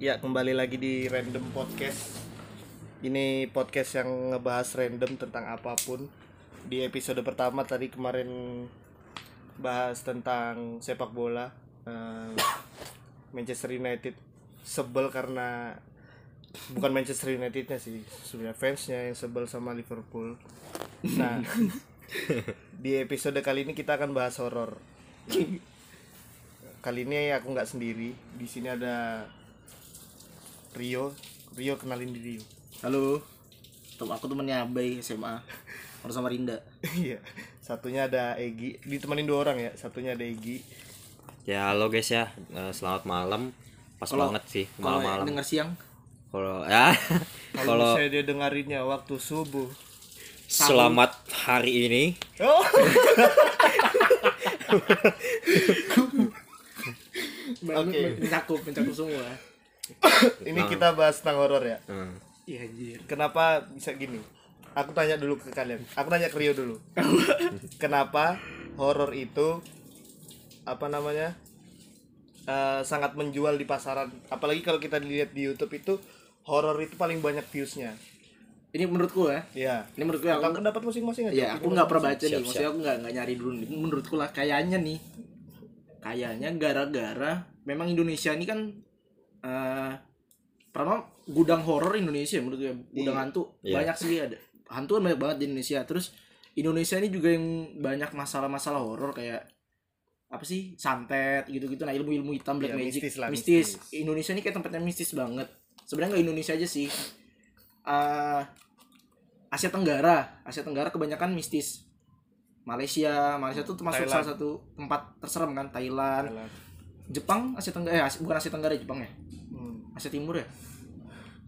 Ya, kembali lagi di Random Podcast. Ini podcast yang ngebahas random tentang apa pun. Di episode pertama tadi kemarin bahas tentang sepak bola. Eh, Manchester United sebel karena bukan Manchester Unitednya sih, sebenarnya fansnya yang sebel sama Liverpool. Nah, di episode kali ini kita akan bahas horor. Kali ini aku nggak sendiri. Di sini ada Rio. Rio kenalin diri. Rio. Halo, Tem aku temennya Abai SMA Harus sama Rinda Iya. Satunya ada Egi. Ditemenin dua orang ya. Satunya ada Egi. Ya halo guys ya, Eh, selamat malam. Pas Kalau- banget sih Kalau malam-malam. denger siang Kalau ya, Kalau saya dia dengerinnya waktu subuh. selamat hari ini. Oh. Oke. Mencakup, mencakup semua Ini kita bahas tentang horor ya. Hmm. Iya anjir Kenapa bisa gini? Aku tanya dulu ke kalian. Aku tanya ke Rio dulu. Kenapa horor itu apa namanya? eh, sangat menjual di pasaran. Apalagi kalau kita lihat di YouTube itu horor itu paling banyak viewsnya. Ini menurutku ya Iya. Ini menurutku ya Kalau aku, pendapat masing-masing aja. ya, aku nggak pernah baca nih Siap, Maksudnya aku nggak nggak nyari dulu nih Menurutku lah kayaknya nih Kayaknya gara-gara Memang Indonesia ini kan eh Pertama gudang horor Indonesia menurut gue. Gudang Iya. hantu. Iya. Banyak sih ada. Hantu kan banyak banget di Indonesia. Terus Indonesia ini juga yang banyak masalah-masalah horor kayak apa sih santet gitu-gitu. Nah ilmu-ilmu hitam black Iya, magic. mistis lah, mistis. mistis. Indonesia ini kayak tempatnya mistis banget. Sebenarnya nggak Indonesia aja sih. Eh, Asia Tenggara. Asia Tenggara kebanyakan mistis. Malaysia. Malaysia tuh termasuk Thailand. salah satu tempat terserem kan Thailand. Jepang Asia Tenggara eh bukan Asia Tenggara Jepang ya. Asia Timur ya?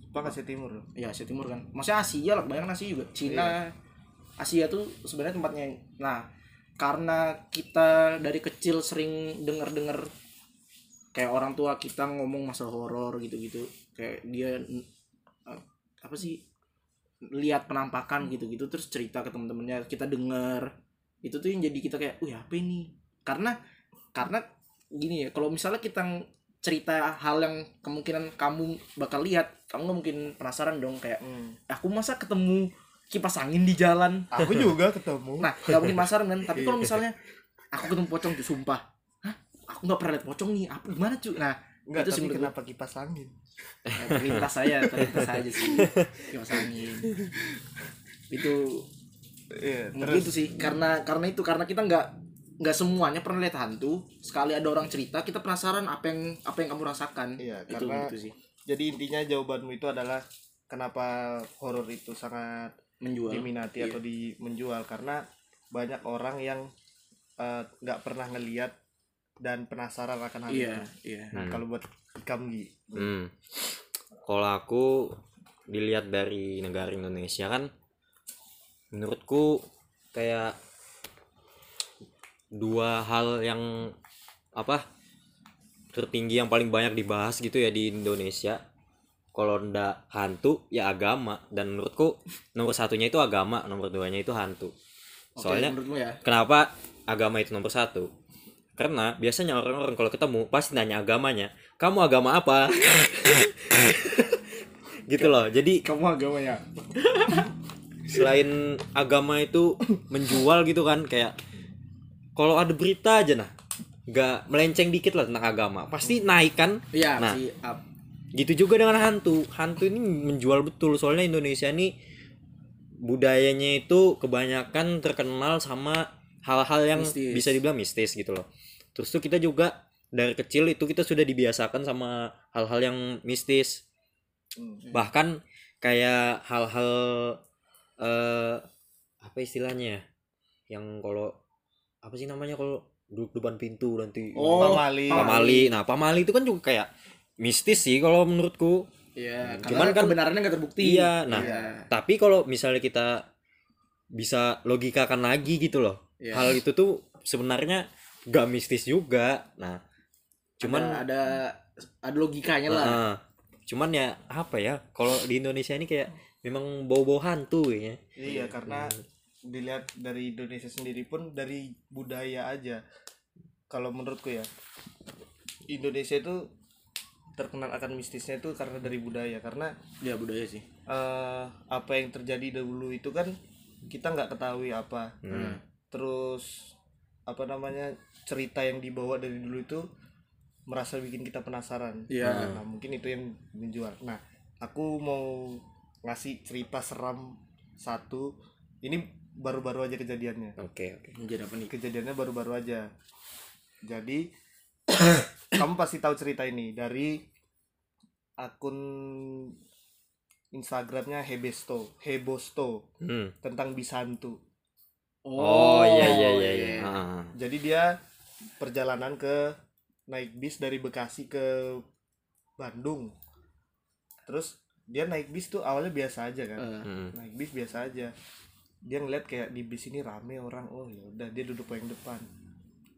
Jepang Asia Timur. Ya Asia Timur kan. Maksudnya Asia lah kebanyakan Asia juga. Cina. Asia tuh sebenarnya tempatnya nah karena kita dari kecil sering dengar-dengar kayak orang tua kita ngomong masalah horor gitu-gitu. Kayak dia apa sih? Lihat penampakan gitu-gitu terus cerita ke temen-temennya kita dengar itu tuh yang jadi kita kayak wih apa ini? Karena karena gini ya kalau misalnya kita cerita hal yang kemungkinan kamu bakal lihat kamu mungkin penasaran dong kayak Hmm. aku masa ketemu kipas angin di jalan Aku juga ketemu. nah nggak mungkin penasaran kan tapi kalau misalnya aku ketemu pocong tuh sumpah Hah? aku nggak pernah lihat pocong nih apa gimana cuy nah Enggak, itu tapi kenapa kipas angin? Nah, terlintas saya terlintas aja sih kipas angin itu Iya, menurut itu sih karena karena itu karena kita nggak nggak semuanya pernah lihat hantu. Sekali ada orang cerita kita penasaran apa yang apa yang kamu rasakan. Iya, itu karena- gitu sih. Jadi intinya jawabanmu itu adalah kenapa horor itu sangat menjual. diminati Iya. atau di menjual. Karena banyak orang yang eh, nggak pernah ngeliat dan penasaran akan hal iya itu. iya. Nah, kalau buat kamu Gi, Hmm. Kalau aku dilihat dari negara Indonesia kan, menurutku kayak dua hal yang apa tertinggi yang paling banyak dibahas gitu ya di Indonesia. Kalau ndak hantu ya agama dan menurutku nomor satunya itu agama, nomor duanya itu hantu. Oke, Soalnya menurutmu ya Kenapa agama itu nomor satu? Karena biasanya orang-orang kalau ketemu pasti nanya agamanya. Kamu agama apa? gitu loh. Jadi kamu agamanya selain agama itu menjual gitu kan kayak kalau ada berita aja nah. Nggak melenceng dikit lah tentang agama. Pasti naik kan? Iya Nah. si up gitu juga dengan hantu. Hantu ini menjual betul. Soalnya Indonesia ini budayanya itu kebanyakan terkenal sama hal-hal yang Mistis. bisa dibilang mistis gitu loh. Terus tuh kita juga dari kecil itu kita sudah dibiasakan sama hal-hal yang mistis. Hmm. bahkan kayak hal-hal eh apa istilahnya ya? Yang kalau apa sih namanya kalau duduk depan pintu nanti Oh, pamali. pamali nah pamali itu kan juga kayak mistis sih kalau menurutku Iya, Hmm, cuman kan- kebenarannya nggak terbukti. Iya, nah. Iya. Tapi kalau misalnya kita bisa logikakan lagi gitu loh. Iya. Hal itu tuh sebenarnya gak mistis juga. Nah, cuman ada, ada ada logikanya lah. Heeh. cuman ya apa ya? Kalau di Indonesia ini kayak memang bau-bau hantu ya. Iya, karena dilihat dari Indonesia sendiri pun dari budaya aja. Kalau menurutku ya, Indonesia itu terkenal akan mistisnya itu karena dari budaya karena ya budaya sih eh, apa yang terjadi dahulu itu kan kita nggak ketahui apa Hmm. terus apa namanya cerita yang dibawa dari dulu itu merasa bikin kita penasaran Iya. nah mungkin itu yang menjual nah aku mau ngasih cerita seram satu ini baru-baru aja kejadiannya. Oke oke. Menjadi apa nih? Kejadiannya baru-baru aja. Jadi kamu pasti tahu cerita ini dari akun Instagramnya Hebesto Hebosto Hmm. tentang Bisantu. Oh iya iya iya iya. Ah. jadi dia perjalanan ke naik bis dari Bekasi ke Bandung. Terus dia naik bis tuh awalnya biasa aja kan? Hmm. naik bis biasa aja dia ngeliat kayak di bis ini rame orang oh ya udah dia duduk paling depan.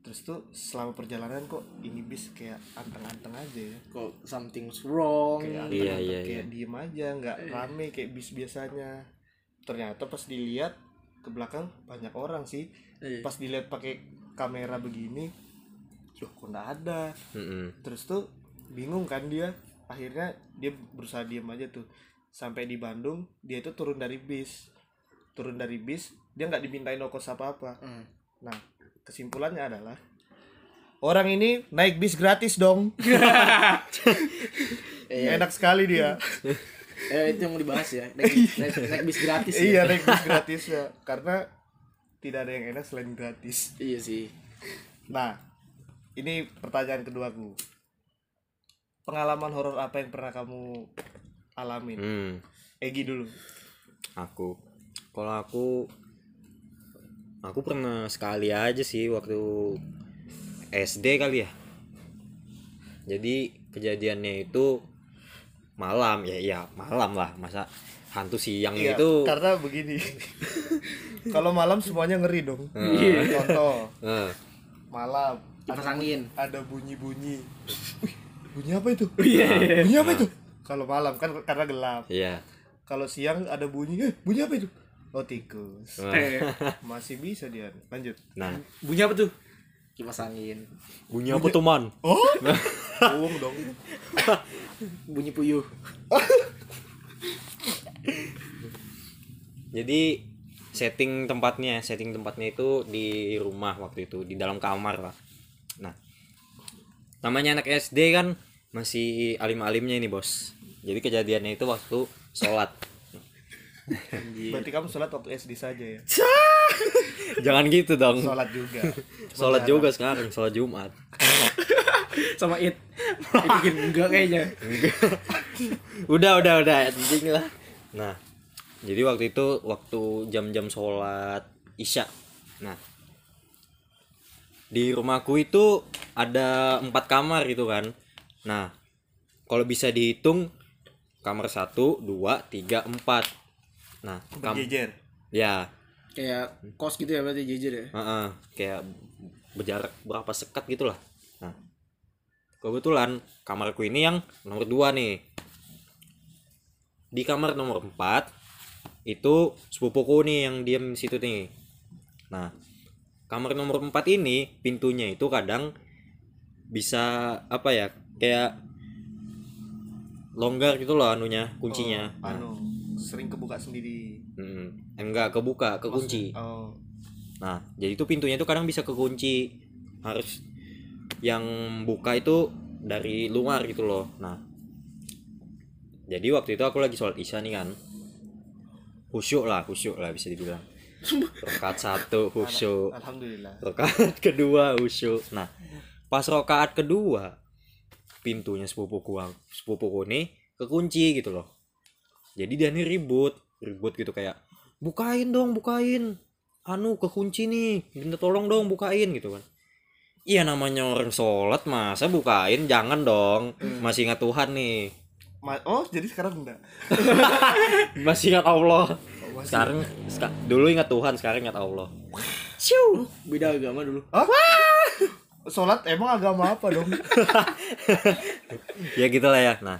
Terus tuh selama perjalanan kok ini bis kayak anteng-anteng aja ya. Kok something's wrong? Kayak Iya, anteng-anteng, iya, kayak diem aja nggak rame kayak bis biasanya. Ternyata pas dilihat ke belakang banyak orang sih. Iya. pas dilihat pakai kamera begini loh kok nggak ada? Mm-mm. terus tuh bingung kan dia. Akhirnya dia berusaha diem aja tuh. Sampai di Bandung dia itu turun dari bis turun dari bis dia nggak dimintain ongkos apa apa Hmm. nah kesimpulannya adalah orang ini naik bis gratis dong. Iya. enak sekali dia. Eh itu yang mau dibahas ya naik, naik, naik bis gratis ya. iya naik bis gratis ya. Karena tidak ada yang enak selain gratis. Iya sih. Nah ini pertanyaan keduaku pengalaman horor apa yang pernah kamu alamin? Hmm. Egi dulu. Aku kalau aku aku pernah sekali aja sih waktu SD kali ya. Jadi kejadiannya itu malam ya iya malam lah. Masa hantu siang Iya, itu karena begini. Kalau malam semuanya ngeri dong. Iya. contoh Eh, malam kipas angin. ada bunyi-bunyi. Wih, bunyi apa itu? Iya. Bunyi apa itu? Kalau malam kan karena gelap. Iya. Kalau siang ada bunyi eh bunyi apa itu oh tikus. Nah, Eh, masih bisa dia lanjut. Nah. Bunyi apa tuh? Kipas angin. Bunyi apa tuh man? Oh. Bohong dong. Bunyi puyuh. Jadi setting tempatnya setting tempatnya itu di rumah waktu itu di dalam kamar lah nah namanya anak SD kan masih alim-alimnya ini bos. Jadi kejadiannya itu waktu sholat berarti kamu sholat waktu SD saja ya? Jangan gitu dong. Sholat juga. Sholat juga sekarang sholat Jumat. Sama it it bikin enggak kayaknya. Udah udah udah. Anjing lah. Nah jadi waktu itu waktu jam-jam sholat isya. Nah di rumahku itu ada empat kamar gitu kan. Nah kalau bisa dihitung kamar satu dua tiga empat nah kam berjejer ya kayak kos gitu ya berarti jejer ya Heeh, kayak berjarak berapa sekat gitu lah. Nah, kebetulan kamarku ini yang nomor dua nih. Di kamar nomor 4 itu sepupuku nih yang diam di situ nih. Nah, kamar nomor 4 ini pintunya itu kadang bisa apa ya? Kayak longgar gitu loh anunya, kuncinya. Oh, anu sering kebuka sendiri Mm, enggak kebuka, kekunci. oh Nah, jadi itu pintunya itu kadang bisa kekunci. Harus yang buka itu dari luar gitu loh. Nah, jadi waktu itu aku lagi sholat isya nih kan. Khusyuk lah, khusyuk lah bisa dibilang. Rokaat satu khusyuk, alhamdulillah rokaat kedua khusyuk. Nah, pas rokaat kedua pintunya sepupuku sepupuku nih kekunci gitu loh. Jadi dia nih ribut, ribut gitu kayak bukain dong, bukain. Anu kekunci nih, minta tolong dong bukain gitu kan. Iya namanya orang sholat masa bukain jangan dong masih ingat Tuhan nih Ma- oh jadi sekarang enggak masih ingat Allah Oh, masih. sekarang seka- dulu ingat Tuhan sekarang ingat Allah Siu. beda agama dulu Hah? sholat emang agama apa dong ya gitu lah ya nah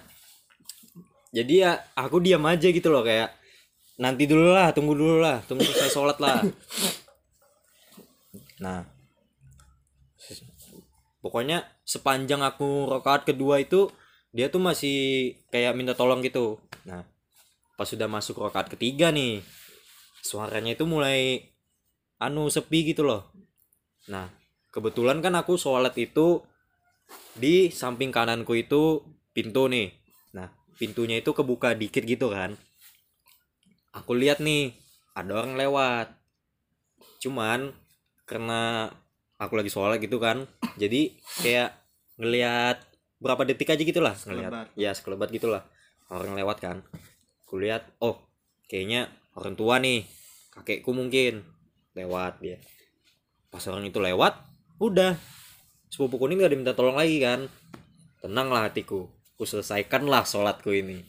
jadi ya aku diam aja gitu loh kayak nanti dulu lah tunggu dulu lah tunggu saya sholat lah. Nah pokoknya sepanjang aku rokaat kedua itu dia tuh masih kayak minta tolong gitu. Nah pas sudah masuk rokaat ketiga nih suaranya itu mulai anu sepi gitu loh. Nah kebetulan kan aku sholat itu di samping kananku itu pintu nih pintunya itu kebuka dikit gitu kan. Aku lihat nih ada orang lewat. Cuman karena aku lagi sholat gitu kan jadi kayak ngelihat berapa detik aja gitu lah ngelihat ya sekelebat gitulah. Orang lewat kan. Aku lihat oh kayaknya orang tua nih kakekku mungkin lewat dia. Pas orang itu lewat udah. Sepupuku ini gak diminta tolong lagi kan. Tenanglah hatiku ku selesaikan lah sholatku ini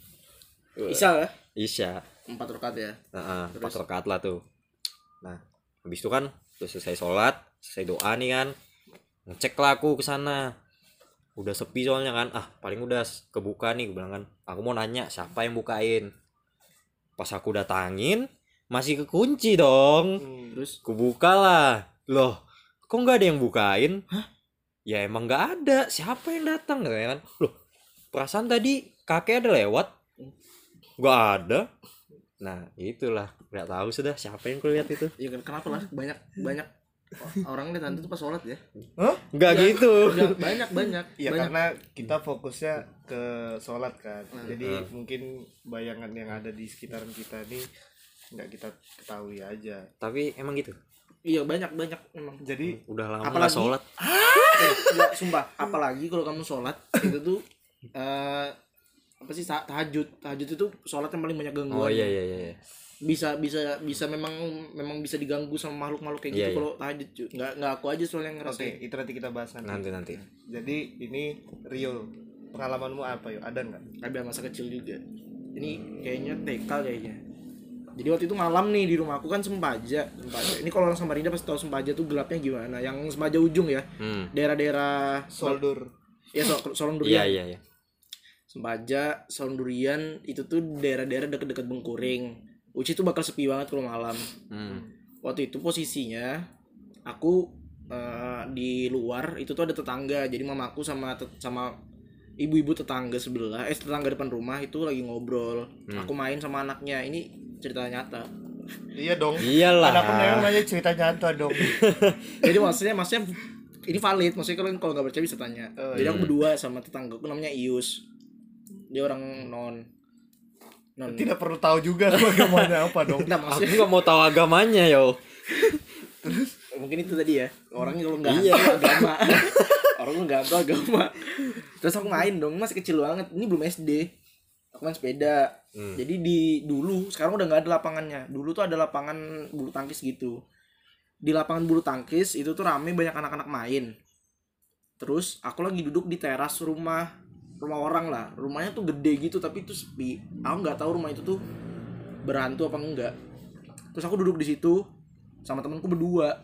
Isa ya isya empat rakaat ya Nah, Terus? empat rakaat lah tuh. Nah, habis itu kan selesai sholat, selesai doa nih kan. Ngecek lah aku ke sana. Udah sepi soalnya kan. Ah, paling udah kebuka nih gue bilang kan. Aku mau nanya siapa yang bukain. Pas aku datangin, masih kekunci dong. Hmm. terus Ku buka lah. Loh, kok nggak ada yang bukain? Ya emang nggak ada. Siapa yang datang kan? Loh, perasaan tadi kakek ada lewat. Gak ada. Nah, itulah. Nggak tahu sudah siapa yang kulihat itu. ya kan kenapa lah banyak banyak orang lihat hantu tuh pas sholat ya Nggak gitu. Nggak, banyak banyak Ya banyak karena kita fokusnya ke sholat kan, Hmm. jadi mungkin bayangan yang ada di sekitaran kita ini nggak kita ketahui aja. Tapi emang gitu. iya banyak banyak memang Jadi Udah lama Apalagi- sholat. Eh, enggak, sumpah apalagi kalau kamu sholat itu tuh eh apa sih ta- tahajud tahajud itu sholat yang paling banyak gangguan Oh iya iya iya. iya. bisa bisa bisa memang memang bisa diganggu sama makhluk makhluk kayak Iya, gitu iya. kalau tahajud nggak nggak aku aja soalnya yang oke ngerasain itu nanti kita bahas nanti. Nanti nanti. Jadi ini Rio pengalamanmu apa yuk? Ada nggak? ada masa kecil juga ini kayaknya TK kayaknya jadi waktu itu malam nih di rumahku kan Sempaja Sempaja ini kalau orang Samarinda pasti tahu Sempaja tuh gelapnya gimana yang Sempaja ujung ya Hmm. daerah-daerah Soldur. ya so, Solong Iya Durian iya iya. Sempaja Solong Durian itu tuh daerah-daerah deket-deket Bengkuring Uci itu bakal sepi banget kalau malam Hmm. waktu itu posisinya aku eh, di luar itu tuh ada tetangga jadi mamaku sama sama ibu-ibu tetangga sebelah eh tetangga depan rumah itu lagi ngobrol Hmm. aku main sama anaknya ini cerita nyata Iya dong. Iyalah. Anak memang nanya cerita nyata dong. jadi maksudnya maksudnya ini valid maksudnya kalau kalau nggak percaya bisa tanya Oh, jadi iya. aku berdua sama tetanggaku namanya Ius dia orang non non Tidak perlu tagu juga agamanya apa dong. nah Aku maksudnya nggak mau tahu agamanya yo. mungkin itu tadi ya. Orangnya kalau nggak Iya. tahu agama. Orang nggak tahu agama. Terus aku main dong masih kecil banget. Ini belum SD aku main sepeda. Hmm. jadi di dulu sekarang udah nggak ada lapangannya. Dulu tuh ada lapangan bulu tangkis gitu. Di lapangan bulu tangkis itu tuh rame banyak anak-anak main. Terus aku lagi duduk di teras rumah rumah orang lah. Rumahnya tuh gede gitu tapi itu sepi. Aku nggak tahu rumah itu tuh berhantu apa enggak. Terus aku duduk di situ sama temanku berdua.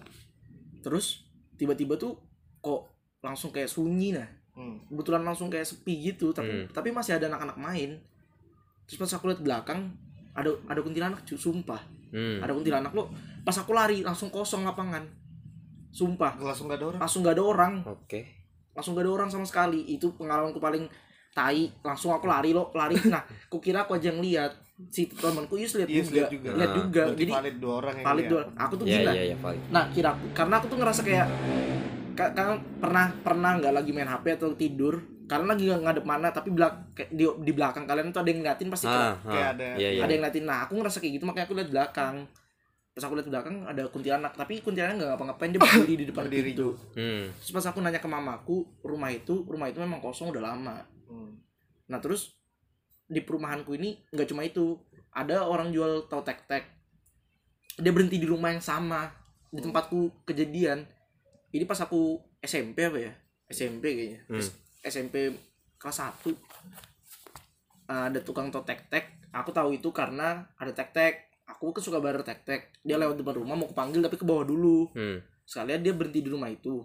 Terus tiba-tiba tuh kok langsung kayak sunyi nah. Hmm. kebetulan langsung kayak sepi gitu tapi Hmm. tapi masih ada anak-anak main. Terus pas aku lihat belakang ada ada kuntilanak cu, sumpah. Hmm. ada kuntilanak lo pas aku lari langsung kosong lapangan. Sumpah. Langsung gak ada orang. langsung gak ada orang. Oke. Langsung gak ada orang sama sekali. Itu pengalamanku paling tai. Langsung aku lari lo lari. Nah kukira aku aja yang lihat si temanku Yus lihat juga lihat juga. lihat Nah, juga. Berarti jadi valid dua orang yang valid dua. Aku tuh Iya gila. iya valid. Nah, kira aku karena aku tuh ngerasa kayak ka- kan pernah pernah nggak lagi main HP atau tidur? Karena lagi nggak ngadep mana tapi belak kayak di, di belakang kalian tuh ada yang ngeliatin pasti Ah, kayak ah. ada- Iya iya. ada yang ngeliatin. Nah aku ngerasa kayak gitu makanya aku lihat belakang pas aku lihat belakang ada kuntilanak. Tapi kuntilanak nggak ngapa-ngapain dia berdiri di depan Berdiri pintu. Hmm. terus pas aku nanya ke mamaku rumah itu rumah itu memang kosong udah lama. Hmm. nah terus di perumahanku ini nggak cuma itu. Ada orang jual tahu tek-tek. Dia berhenti di rumah yang sama di tempatku kejadian. Ini pas aku SMP apa ya? SMP kayaknya. Hmm. SMP kelas 1 ada tukang tahu tek-tek. Aku tahu itu karena ada tek-tek aku kan suka bayar tek-tek dia lewat depan rumah mau kepanggil tapi ke bawah dulu Hmm. sekalian dia berhenti di rumah itu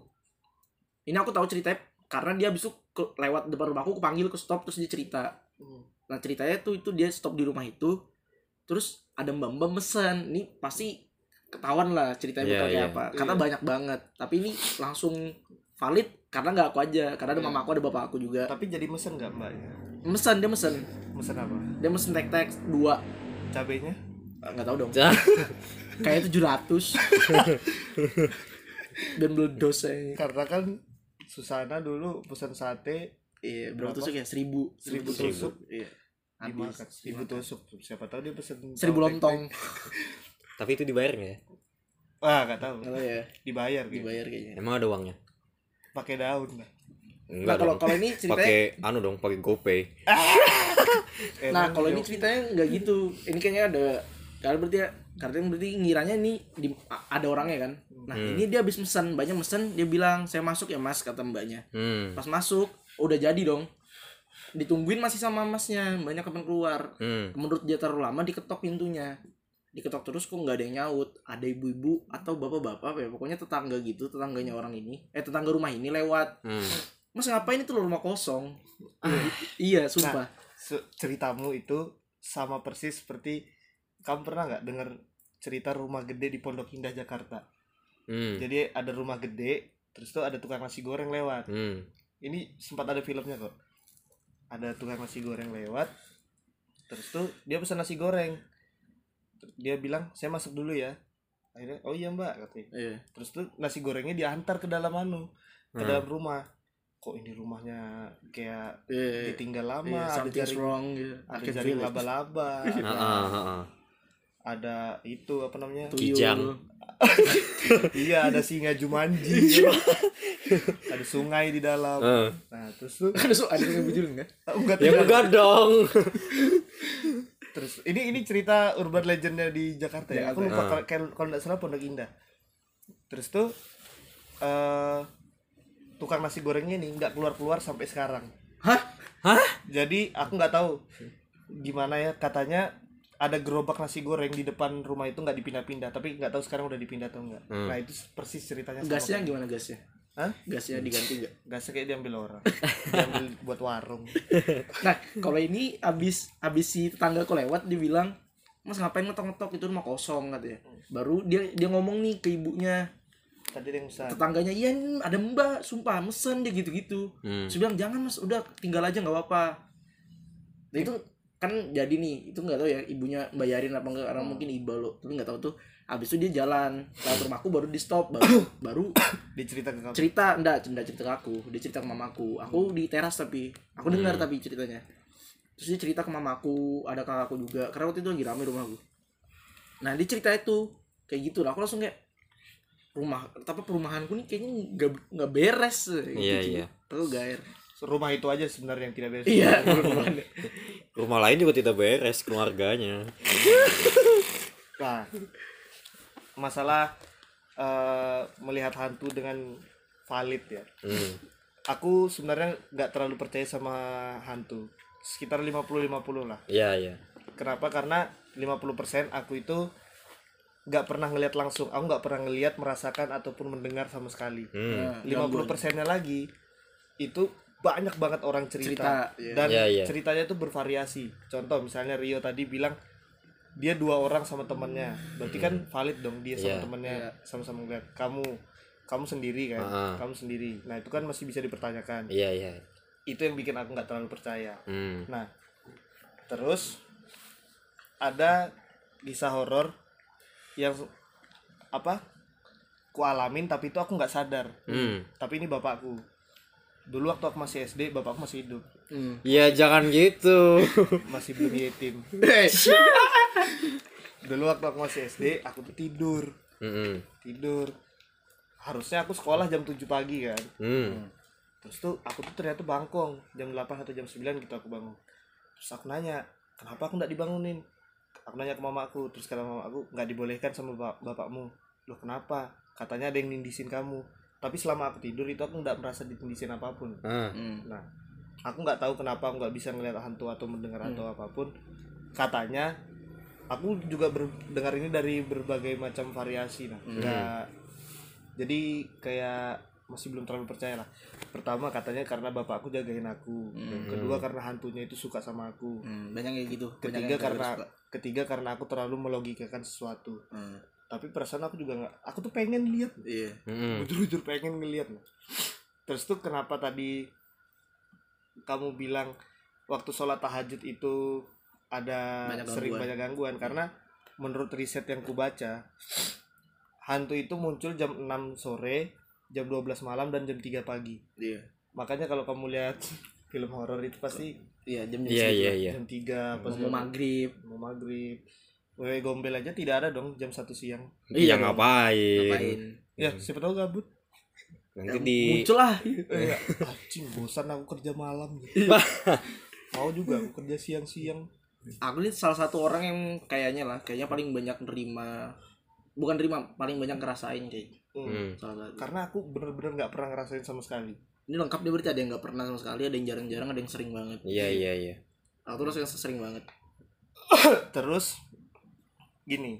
ini aku tahu ceritanya karena dia ke- lewat depan rumahku aku panggil ke stop terus dia cerita Hmm. nah ceritanya tuh itu dia stop di rumah itu terus ada mbak mbak mesen ini pasti ketahuan lah ceritanya Iya, bakal kayak iya. apa karena Iya. banyak banget tapi ini langsung valid karena nggak aku aja karena ada Iya. mama aku ada bapak aku juga Tapi jadi mesen nggak mbak? Mesen dia mesen. Mesen apa? Dia mesen tek-tek dua. Cabenya? Nggak tahu dong. Cah. Kayak 700. Dan meledos saya. Karena kan Susana dulu pesan sate Iya, berapa tusuk ya? Seribu. Seribu tusuk. tusuk. Iya. Habis. seribu tusuk siapa tahu dia pesen Seribu lontong. Tapi itu dibayar nggak ya? wah nggak tahu tahu ya. dibayar gitu Dibayar kayaknya. Emang ada uangnya? pakai daun lah Nah, Enggak kalau dong. kalau ini ceritanya pakai anu dong, pakai GoPay. Eh, Nah, kalau ini dia- ceritanya nggak gitu. Ini kayaknya ada karena berarti ya karena berarti ngiranya ini di, ada orangnya kan. Nah, Hmm. ini dia habis mesen, banyak mesen, dia bilang, "Saya masuk ya, Mas," kata mbaknya. Hmm. Pas masuk, udah jadi dong. Ditungguin masih sama masnya, banyak kapan keluar. Hmm. Menurut dia terlalu lama diketok pintunya. Diketok terus kok nggak ada yang nyaut. Ada ibu-ibu atau bapak-bapak apa ya, pokoknya tetangga gitu, tetangganya orang ini. Eh, tetangga rumah ini lewat. Hmm. Mas ngapain itu rumah kosong? iya, sumpah. se- ceritamu itu sama persis seperti kamu pernah nggak dengar cerita rumah gede di Pondok Indah Jakarta Hmm. jadi ada rumah gede terus tuh ada tukang nasi goreng lewat Hmm. ini sempat ada filmnya kok ada tukang nasi goreng lewat terus tuh dia pesan nasi goreng dia bilang saya masuk dulu ya akhirnya oh iya mbak katanya Iya. terus tuh nasi gorengnya diantar ke dalam anu ke Hmm. dalam rumah kok ini rumahnya kayak Iya. ditinggal lama Iya, ada jaring wrong gitu. ada jaring laba-laba ada, itu apa namanya Tuyul. Kijang. iya ada singa Jumanji ada sungai di dalam Ah. nah terus tuh Ada ada yang bujur enggak? oh, enggak Ya enggak dong. terus ini ini cerita urban legendnya di Jakarta ya aku lupa Ah. kalau nggak salah Pondok Indah terus tuh eh tukang nasi gorengnya ini nggak keluar keluar sampai sekarang Hah? Hah? jadi aku nggak tahu gimana ya katanya ada gerobak nasi goreng di depan rumah itu nggak dipindah-pindah tapi nggak tahu sekarang udah dipindah atau enggak Hmm. nah itu persis ceritanya sama Gasnya gimana gasnya? Hah? Gasnya diganti enggak? gasnya kayak diambil orang diambil buat warung Nah, kalau ini abis abis si tetangga kok lewat dia bilang, "Mas ngapain ngetok-ngetok itu rumah kosong?" katanya. Baru dia dia ngomong nih ke ibunya, tadi ada yang pesan tetangganya, "Iya, ada Mbak, sumpah mesen dia gitu-gitu." Hmm. Terus bilang, "Jangan Mas, udah tinggal aja nggak apa-apa." Nah, itu kan jadi nih, itu nggak tahu ya ibunya bayarin apa enggak karena mungkin iba lo. Tapi nggak tahu tuh. Abis itu dia jalan ke rumahku baru di stop baru baru dicerita ke kamu? cerita enggak enggak cerita ke aku dia cerita ke mamaku. Aku di teras tapi aku dengar tapi ceritanya. Terus dia cerita ke mamaku ada kakakku juga karena waktu itu lagi rame rumahku. Nah dia cerita itu kayak gitu lah aku langsung kayak rumah tapi perumahanku nih kayaknya nggak nggak beres gitu, Iya, iya. aku gair rumah itu aja sebenarnya yang tidak beres. Iya Rumah lain juga tidak beres keluarganya. nah masalah eh, melihat hantu dengan valid ya Hmm. aku sebenarnya nggak terlalu percaya sama hantu sekitar 50-50 lah Iya, iya. kenapa karena 50% aku itu nggak pernah ngelihat langsung aku nggak pernah ngelihat merasakan ataupun mendengar sama sekali Hmm. Nah, 50 persennya lagi itu banyak banget orang cerita, Cerita, iya. dan Iya, iya. ceritanya tuh bervariasi contoh misalnya Rio tadi bilang dia dua orang sama temannya berarti kan valid dong dia sama Iya. temannya Iya. sama-sama ngeliat kamu kamu sendiri kan Ah. kamu sendiri nah itu kan masih bisa dipertanyakan Iya, iya. itu yang bikin aku nggak terlalu percaya Hmm. Nah, terus ada kisah horor yang apa? Ku alamin tapi itu aku nggak sadar. Hmm. Tapi ini bapakku. Dulu waktu aku masih SD, bapakku masih hidup, Hmm. Ya jangan gitu. masih belum yatim. Eh, Dulu waktu aku masih SD, aku tuh tidur, Hmm. tidur. Harusnya aku sekolah jam 7 pagi kan. Hmm. Terus tuh aku tuh ternyata bangkong jam 8 atau jam 9 gitu aku bangun. Terus aku nanya, kenapa aku nggak dibangunin? Aku nanya ke mamaku, terus kata mama aku nggak dibolehkan sama bap- bapakmu. Loh kenapa? Katanya ada yang nindisin kamu. Tapi selama aku tidur itu aku nggak merasa ditindisin apa pun. Ah. Hmm. Nah, aku nggak tahu kenapa aku nggak bisa ngeliat hantu atau mendengar atau apa pun. Katanya, aku juga dengar ini dari berbagai macam variasi. Nah, nggak. Jadi kayak masih belum terlalu percaya lah. Pertama katanya karena bapakku jagain aku. Yang kedua karena hantunya itu suka sama aku. Hmm, banyak kayak gitu. Banyak Ketiga yang karena suka. ketiga karena aku terlalu melogikakan sesuatu. Hmm, Tapi perasaan aku juga nggak. Aku tuh pengen lihat iya. Hmm. jujur-jujur pengen ngeliat terus tuh kenapa tadi kamu bilang waktu sholat tahajud itu ada Banyak sering gangguan. banyak gangguan karena menurut riset yang kubaca hantu itu muncul jam 6 sore jam 12 malam dan jam 3 pagi iya makanya kalau kamu lihat film horor itu pasti iya jam jam Iya iya iya. jam 3 pas mau maghrib mau maghrib Wewe gombel aja tidak ada dong jam 1 siang. Iya Iya, ngapain? ngapain? Ya siapa tahu gabut. Nanti di muncul lah Eh, anjing bosan aku kerja malam. Mau juga aku kerja siang-siang. Aku lihat salah satu orang yang kayaknya lah kayaknya paling banyak nerima bukan nerima paling banyak ngerasain kayak Hmm. Hmm. salah satu. Karena aku bener-bener nggak pernah ngerasain sama sekali. Ini lengkap dia berarti ada yang nggak pernah sama sekali ada yang jarang-jarang ada yang sering banget. Iya iya iya. aku tuh rasanya sering banget. Terus gini.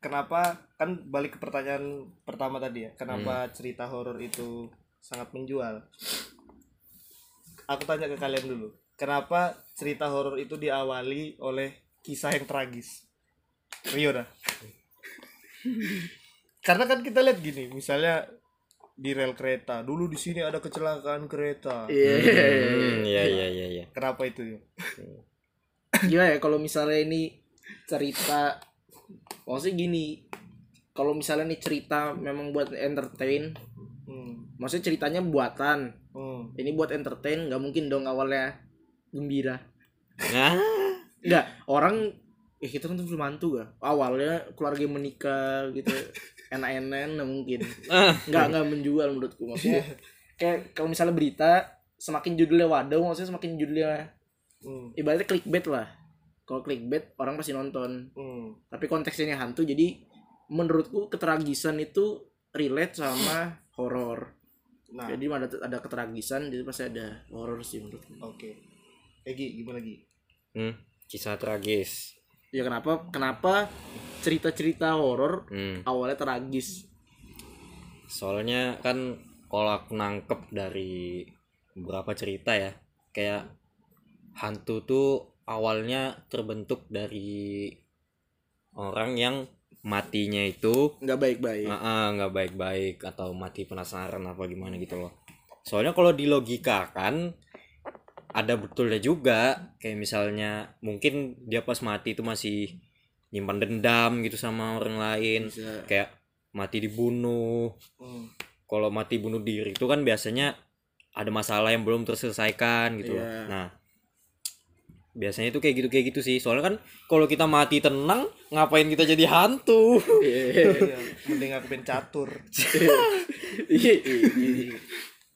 Kenapa kan balik ke pertanyaan pertama tadi ya kenapa cerita horor itu sangat menjual? Aku tanya ke kalian dulu kenapa cerita horor itu diawali oleh kisah yang tragis? Rio dah. Karena kan kita lihat gini misalnya di rel kereta dulu di sini ada kecelakaan kereta. Iya. Hmm, Iya iya iya iya. kenapa itu ya gimana ya kalau misalnya ini cerita. Maksudnya gini kalau misalnya nih cerita memang buat entertain hmm. maksudnya ceritanya buatan. Hmm. ini buat entertain nggak mungkin dong awalnya gembira. Nggak orang eh kita kan film hantu gak awalnya keluarga menikah gitu enak-enak nggak mungkin. Ah, nggak nggak menjual menurutku maksudnya. Kayak kalau misalnya berita semakin judulnya waduh maksudnya semakin judulnya Hmm. ibaratnya clickbait lah kalau clickbait orang pasti nonton Hmm. tapi konteksnya ini hantu jadi menurutku ketragisan itu relate sama horor Nah, jadi ada ada ketragisan jadi pasti ada horor sih menurutku oke. Egi, gimana Gi? hmm, kisah tragis. ya kenapa kenapa cerita-cerita horor Hmm. awalnya tragis Soalnya kan kalau aku nangkep dari beberapa cerita ya, kayak hantu tuh awalnya terbentuk dari orang yang matinya itu nggak baik-baik nggak baik-baik atau mati penasaran apa gimana gitu loh. Soalnya kalau di logika kan ada betulnya juga kayak misalnya mungkin dia pas mati itu masih nyimpan dendam gitu sama orang lain Bisa. kayak mati dibunuh Hmm. kalau mati bunuh diri itu kan biasanya ada masalah yang belum terselesaikan gitu loh. Iya. Nah, biasanya itu kayak gitu kayak gitu sih. Soalnya kan kalau kita mati tenang, ngapain kita jadi hantu? Iya. Iya, mending aku pengen catur. Iya, iya, iya.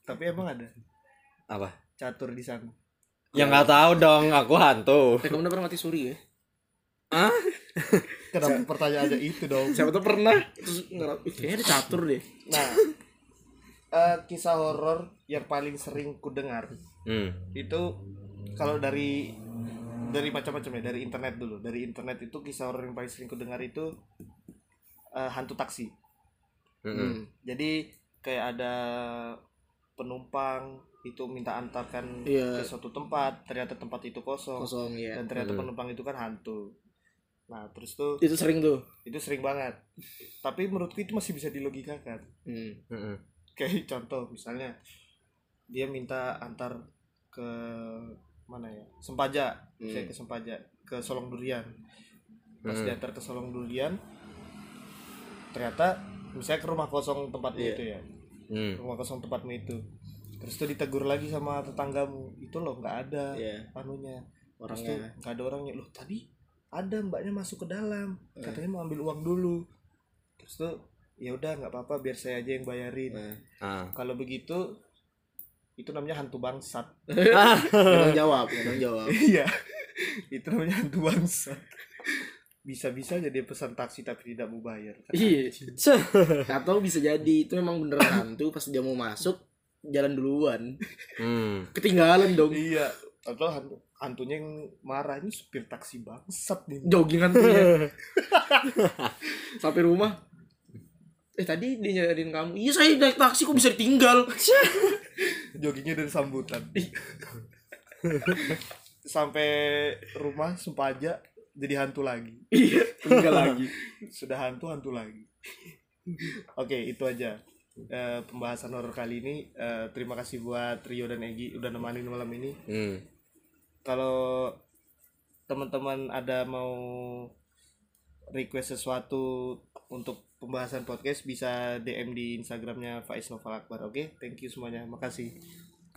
Tapi emang ada Apa? catur di sana. Ya nggak tahu dong, aku hantu. Eh, kamu udah pernah mati suri ya Kenapa pertanyaannya itu dong? siapa tuh pernah terus ngerap "Ih, kayaknya ada catur deh Nah, eh, kisah horor yang paling sering ku dengar Hmm. itu kalau dari dari macam-macam ya, dari internet dulu. Dari internet itu kisah horor yang paling sering ku dengar itu eh, hantu taksi. Mm-mm. Jadi kayak ada penumpang itu minta antarkan Iya. ke suatu tempat, ternyata tempat itu kosong, kosong ya dan ternyata Hmm. penumpang itu kan hantu. Nah, terus tuh itu sering tuh itu sering banget. Tapi menurutku itu masih bisa dilogikakan. hmm. Mm-mm. Kayak contoh misalnya dia minta antar ke mana ya? Sempaja, saya Hmm. ke Sempaja, ke Solong Durian. Pas Hmm. diantar ke Solong Durian ternyata misalnya ke rumah kosong tempatmu Iya. itu ya. Hmm. rumah kosong tempatmu itu terus tuh ditegur lagi sama tetanggamu itu loh nggak ada Iya. anunya orangnya nggak ada orangnya loh tadi ada mbaknya masuk ke dalam Eh. katanya mau ambil uang dulu terus tuh ya udah nggak apa-apa biar saya aja yang bayarin. Ah. kalau begitu itu namanya hantu bangsat. Nggak tanggung jawab tanggung jawab. Iya. Itu namanya hantu bangsat. Bisa-bisa jadi pesan taksi tapi tidak mau bayar iya. Atau bisa jadi itu memang beneran hantu pas dia mau masuk jalan duluan. Hmm. ketinggalan dong. Iya. Atau hantu hantunya yang marah ini supir taksi bangsat nih. Jogging hantunya. Sampai rumah. Eh tadi dia nyariin kamu. Iya saya naik taksi kok bisa ditinggal joggingnya dari sambutan. Sampai rumah Sumpaja jadi hantu lagi. Iya tinggal lagi. Sudah hantu hantu lagi. Oke itu aja. Eh, pembahasan horor kali ini. Eh, terima kasih buat Rio dan Egi udah nemanin malam ini. Hmm. kalau teman-teman ada mau request sesuatu untuk pembahasan podcast bisa DM di Instagramnya Faiz Noval Akbar. Oke, thank you semuanya. Makasih.